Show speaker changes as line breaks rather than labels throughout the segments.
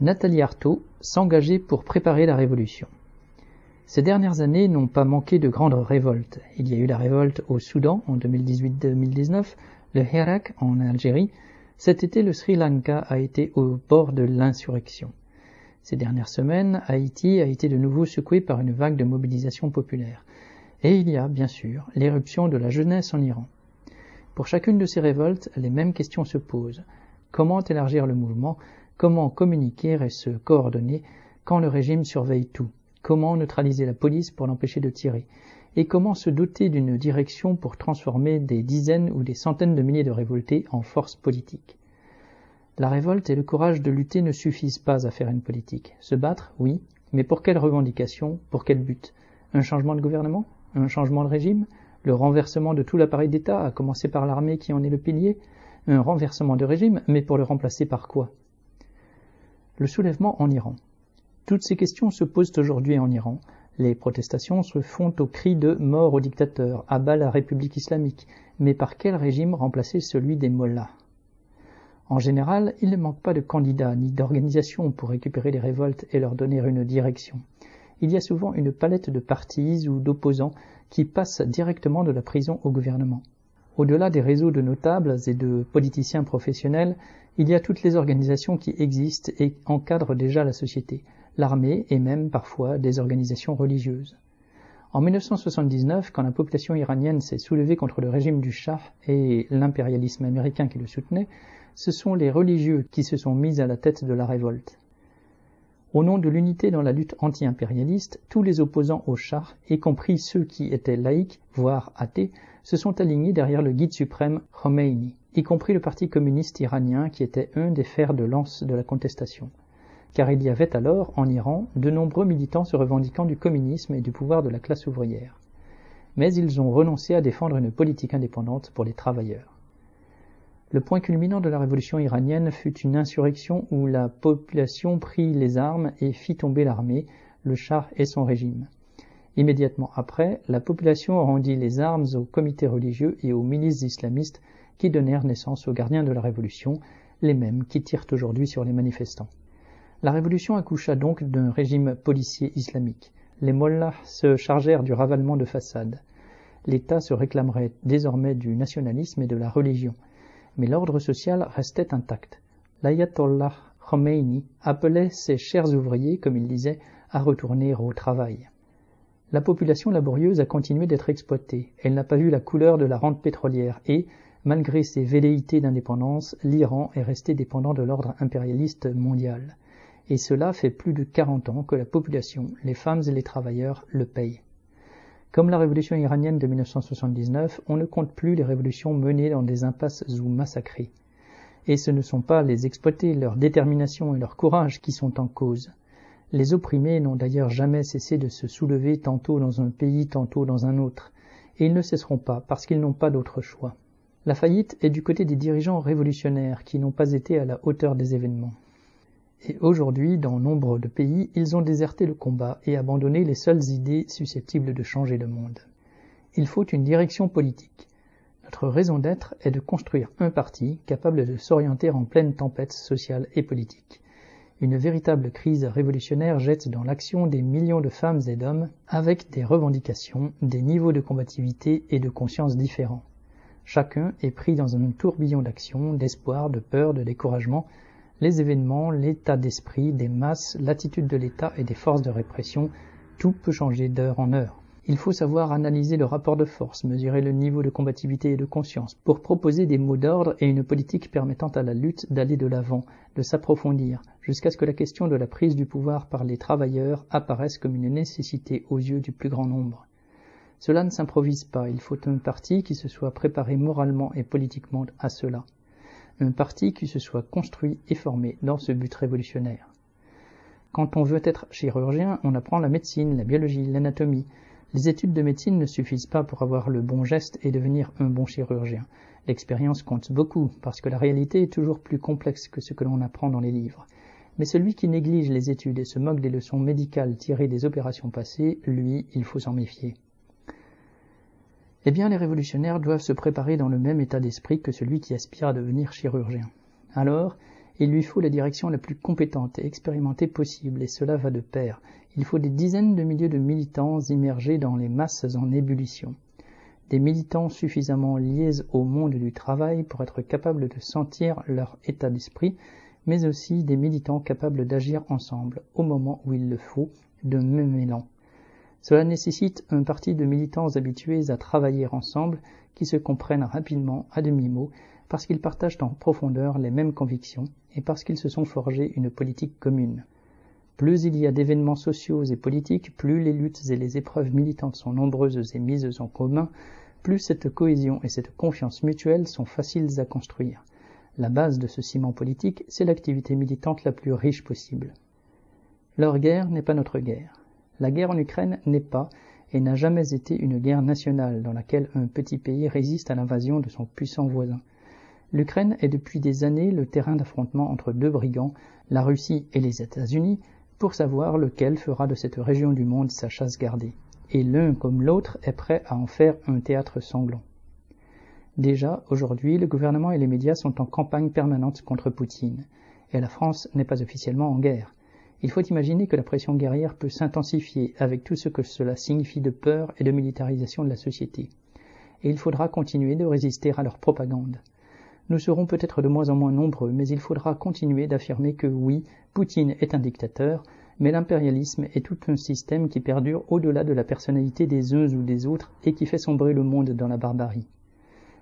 Nathalie Arthaud s'engager pour préparer la révolution. Ces dernières années n'ont pas manqué de grandes révoltes. Il y a eu la révolte au Soudan en 2018-2019, le Hirak en Algérie. Cet été, le Sri Lanka a été au bord de l'insurrection. Ces dernières semaines, Haïti a été de nouveau secoué par une vague de mobilisation populaire. Et il y a, bien sûr, l'éruption de la jeunesse en Iran. Pour chacune de ces révoltes, les mêmes questions se posent. Comment élargir le mouvement? Comment communiquer et se coordonner quand le régime surveille tout. Comment neutraliser la police pour l'empêcher de tirer. Et comment se doter d'une direction pour transformer des dizaines ou des centaines de milliers de révoltés en force politique La révolte et le courage de lutter ne suffisent pas à faire une politique. Se battre, oui, mais pour quelle revendication Pour quel but? Un changement de gouvernement? Un changement de régime? Le renversement de tout l'appareil d'État, à commencer par l'armée qui en est le pilier? Un renversement de régime, mais pour le remplacer par quoi? Le soulèvement en Iran. Toutes ces questions se posent aujourd'hui en Iran. Les protestations se font au cri de mort au dictateur, à bas la République islamique, mais par quel régime remplacer celui des mollahs? En général, il ne manque pas de candidats ni d'organisations pour récupérer les révoltes et leur donner une direction. Il y a souvent une palette de partis ou d'opposants qui passent directement de la prison au gouvernement. Au-delà des réseaux de notables et de politiciens professionnels, il y a toutes les organisations qui existent et encadrent déjà la société, l'armée et même parfois des organisations religieuses. En 1979, quand la population iranienne s'est soulevée contre le régime du Shah et l'impérialisme américain qui le soutenait, ce sont les religieux qui se sont mis à la tête de la révolte. Au nom de l'unité dans la lutte anti-impérialiste, tous les opposants au Shah, y compris ceux qui étaient laïcs, voire athées, se sont alignés derrière le guide suprême Khomeini, y compris le Parti communiste iranien qui était un des fers de lance de la contestation. Car il y avait alors, en Iran, de nombreux militants se revendiquant du communisme et du pouvoir de la classe ouvrière. Mais ils ont renoncé à défendre une politique indépendante pour les travailleurs. Le point culminant de la révolution iranienne fut une insurrection où la population prit les armes et fit tomber l'armée, le char et son régime. Immédiatement après, la population rendit les armes aux comités religieux et aux milices islamistes qui donnèrent naissance aux gardiens de la Révolution, les mêmes qui tirent aujourd'hui sur les manifestants. La Révolution accoucha donc d'un régime policier islamique. Les mollahs se chargèrent du ravalement de façades. L'État se réclamerait désormais du nationalisme et de la religion. Mais l'ordre social restait intact. L'ayatollah Khomeini appelait ses chers ouvriers, comme il disait, à retourner au travail. La population laborieuse a continué d'être exploitée. Elle n'a pas vu la couleur de la rente pétrolière et, malgré ses velléités d'indépendance, l'Iran est resté dépendant de l'ordre impérialiste mondial. Et cela fait plus de 40 ans que la population, les femmes et les travailleurs le payent. Comme la révolution iranienne de 1979, on ne compte plus les révolutions menées dans des impasses ou massacrées. Et ce ne sont pas les exploités, leur détermination et leur courage qui sont en cause. Les opprimés n'ont d'ailleurs jamais cessé de se soulever tantôt dans un pays, tantôt dans un autre, et ils ne cesseront pas parce qu'ils n'ont pas d'autre choix. La faillite est du côté des dirigeants révolutionnaires qui n'ont pas été à la hauteur des événements. Et aujourd'hui, dans nombre de pays, ils ont déserté le combat et abandonné les seules idées susceptibles de changer le monde. Il faut une direction politique. Notre raison d'être est de construire un parti capable de s'orienter en pleine tempête sociale et politique une véritable crise révolutionnaire jette dans l'action des millions de femmes et d'hommes avec des revendications, des niveaux de combativité et de conscience différents. Chacun est pris dans un tourbillon d'action, d'espoir, de peur, de découragement. Les événements, l'état d'esprit des masses, l'attitude de l'État et des forces de répression, tout peut changer d'heure en heure. Il faut savoir analyser le rapport de force, mesurer le niveau de combativité et de conscience, pour proposer des mots d'ordre et une politique permettant à la lutte d'aller de l'avant, de s'approfondir, jusqu'à ce que la question de la prise du pouvoir par les travailleurs apparaisse comme une nécessité aux yeux du plus grand nombre. Cela ne s'improvise pas, il faut un parti qui se soit préparé moralement et politiquement à cela. Un parti qui se soit construit et formé dans ce but révolutionnaire. Quand on veut être chirurgien, on apprend la médecine, la biologie, l'anatomie, les études de médecine ne suffisent pas pour avoir le bon geste et devenir un bon chirurgien. L'expérience compte beaucoup, parce que la réalité est toujours plus complexe que ce que l'on apprend dans les livres. Mais celui qui néglige les études et se moque des leçons médicales tirées des opérations passées, lui, il faut s'en méfier. Eh bien, les révolutionnaires doivent se préparer dans le même état d'esprit que celui qui aspire à devenir chirurgien. Alors, Il lui faut la direction la plus compétente et expérimentée possible, et cela va de pair. Il faut des dizaines de milliers de militants immergés dans les masses en ébullition. Des militants suffisamment liés au monde du travail pour être capables de sentir leur état d'esprit, mais aussi des militants capables d'agir ensemble, au moment où il le faut, de même élan. Cela nécessite un parti de militants habitués à travailler ensemble, qui se comprennent rapidement à demi-mot, parce qu'ils partagent en profondeur les mêmes convictions et parce qu'ils se sont forgés une politique commune. Plus il y a d'événements sociaux et politiques, plus les luttes et les épreuves militantes sont nombreuses et mises en commun, plus cette cohésion et cette confiance mutuelle sont faciles à construire. La base de ce ciment politique, c'est l'activité militante la plus riche possible. Leur guerre n'est pas notre guerre. La guerre en Ukraine n'est pas et n'a jamais été une guerre nationale dans laquelle un petit pays résiste à l'invasion de son puissant voisin. L'Ukraine est depuis des années le terrain d'affrontement entre deux brigands, la Russie et les États-Unis, pour savoir lequel fera de cette région du monde sa chasse gardée. Et l'un comme l'autre est prêt à en faire un théâtre sanglant. Déjà, aujourd'hui, le gouvernement et les médias sont en campagne permanente contre Poutine, et la France n'est pas officiellement en guerre. Il faut imaginer que la pression guerrière peut s'intensifier avec tout ce que cela signifie de peur et de militarisation de la société. Et il faudra continuer de résister à leur propagande. Nous serons peut-être de moins en moins nombreux, mais il faudra continuer d'affirmer que oui, Poutine est un dictateur, mais l'impérialisme est tout un système qui perdure au-delà de la personnalité des uns ou des autres et qui fait sombrer le monde dans la barbarie.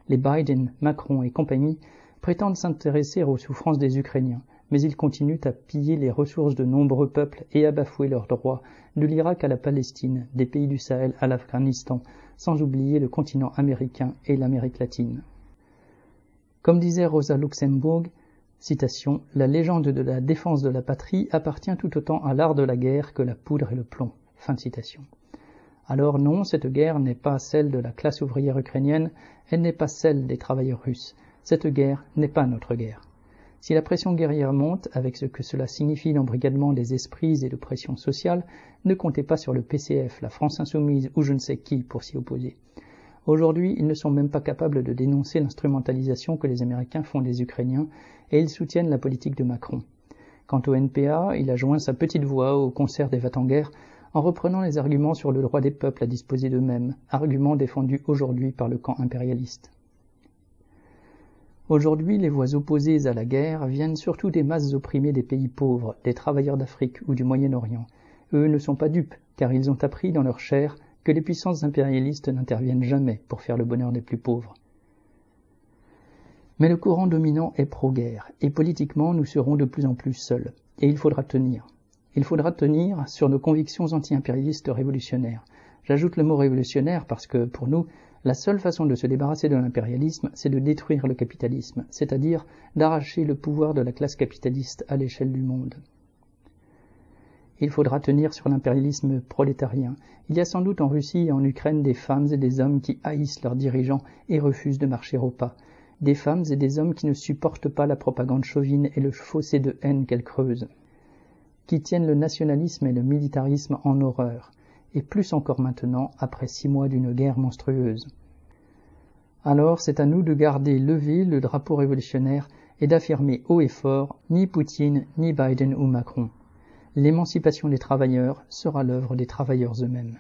Les Biden, Macron et compagnie prétendent s'intéresser aux souffrances des Ukrainiens, mais ils continuent à piller les ressources de nombreux peuples et à bafouer leurs droits, de l'Irak à la Palestine, des pays du Sahel à l'Afghanistan, sans oublier le continent américain et l'Amérique latine. Comme disait Rosa Luxembourg, citation, La légende de la défense de la patrie appartient tout autant à l'art de la guerre que la poudre et le plomb. Fin de citation. Alors non, cette guerre n'est pas celle de la classe ouvrière ukrainienne, elle n'est pas celle des travailleurs russes. Cette guerre n'est pas notre guerre. Si la pression guerrière monte, avec ce que cela signifie d'embrigadement des esprits et de pression sociale, ne comptez pas sur le PCF, la France insoumise ou je ne sais qui pour s'y opposer. Aujourd'hui, ils ne sont même pas capables de dénoncer l'instrumentalisation que les Américains font des Ukrainiens et ils soutiennent la politique de Macron. Quant au NPA, il a joint sa petite voix au concert des Vatanguerres en reprenant les arguments sur le droit des peuples à disposer d'eux-mêmes, arguments défendus aujourd'hui par le camp impérialiste. Aujourd'hui, les voix opposées à la guerre viennent surtout des masses opprimées des pays pauvres, des travailleurs d'Afrique ou du Moyen-Orient. Eux ne sont pas dupes, car ils ont appris dans leur chair que les puissances impérialistes n'interviennent jamais pour faire le bonheur des plus pauvres. Mais le courant dominant est pro-guerre, et politiquement nous serons de plus en plus seuls, et il faudra tenir. Il faudra tenir sur nos convictions anti-impérialistes révolutionnaires. J'ajoute le mot révolutionnaire parce que, pour nous, la seule façon de se débarrasser de l'impérialisme, c'est de détruire le capitalisme, c'est-à-dire d'arracher le pouvoir de la classe capitaliste à l'échelle du monde. Il faudra tenir sur l'impérialisme prolétarien. Il y a sans doute en Russie et en Ukraine des femmes et des hommes qui haïssent leurs dirigeants et refusent de marcher au pas. Des femmes et des hommes qui ne supportent pas la propagande chauvine et le fossé de haine qu'elle creuse. Qui tiennent le nationalisme et le militarisme en horreur. Et plus encore maintenant, après six mois d'une guerre monstrueuse. Alors c'est à nous de garder levé le drapeau révolutionnaire et d'affirmer haut et fort ni Poutine, ni Biden ou Macron l'émancipation des travailleurs sera l'œuvre des travailleurs eux-mêmes.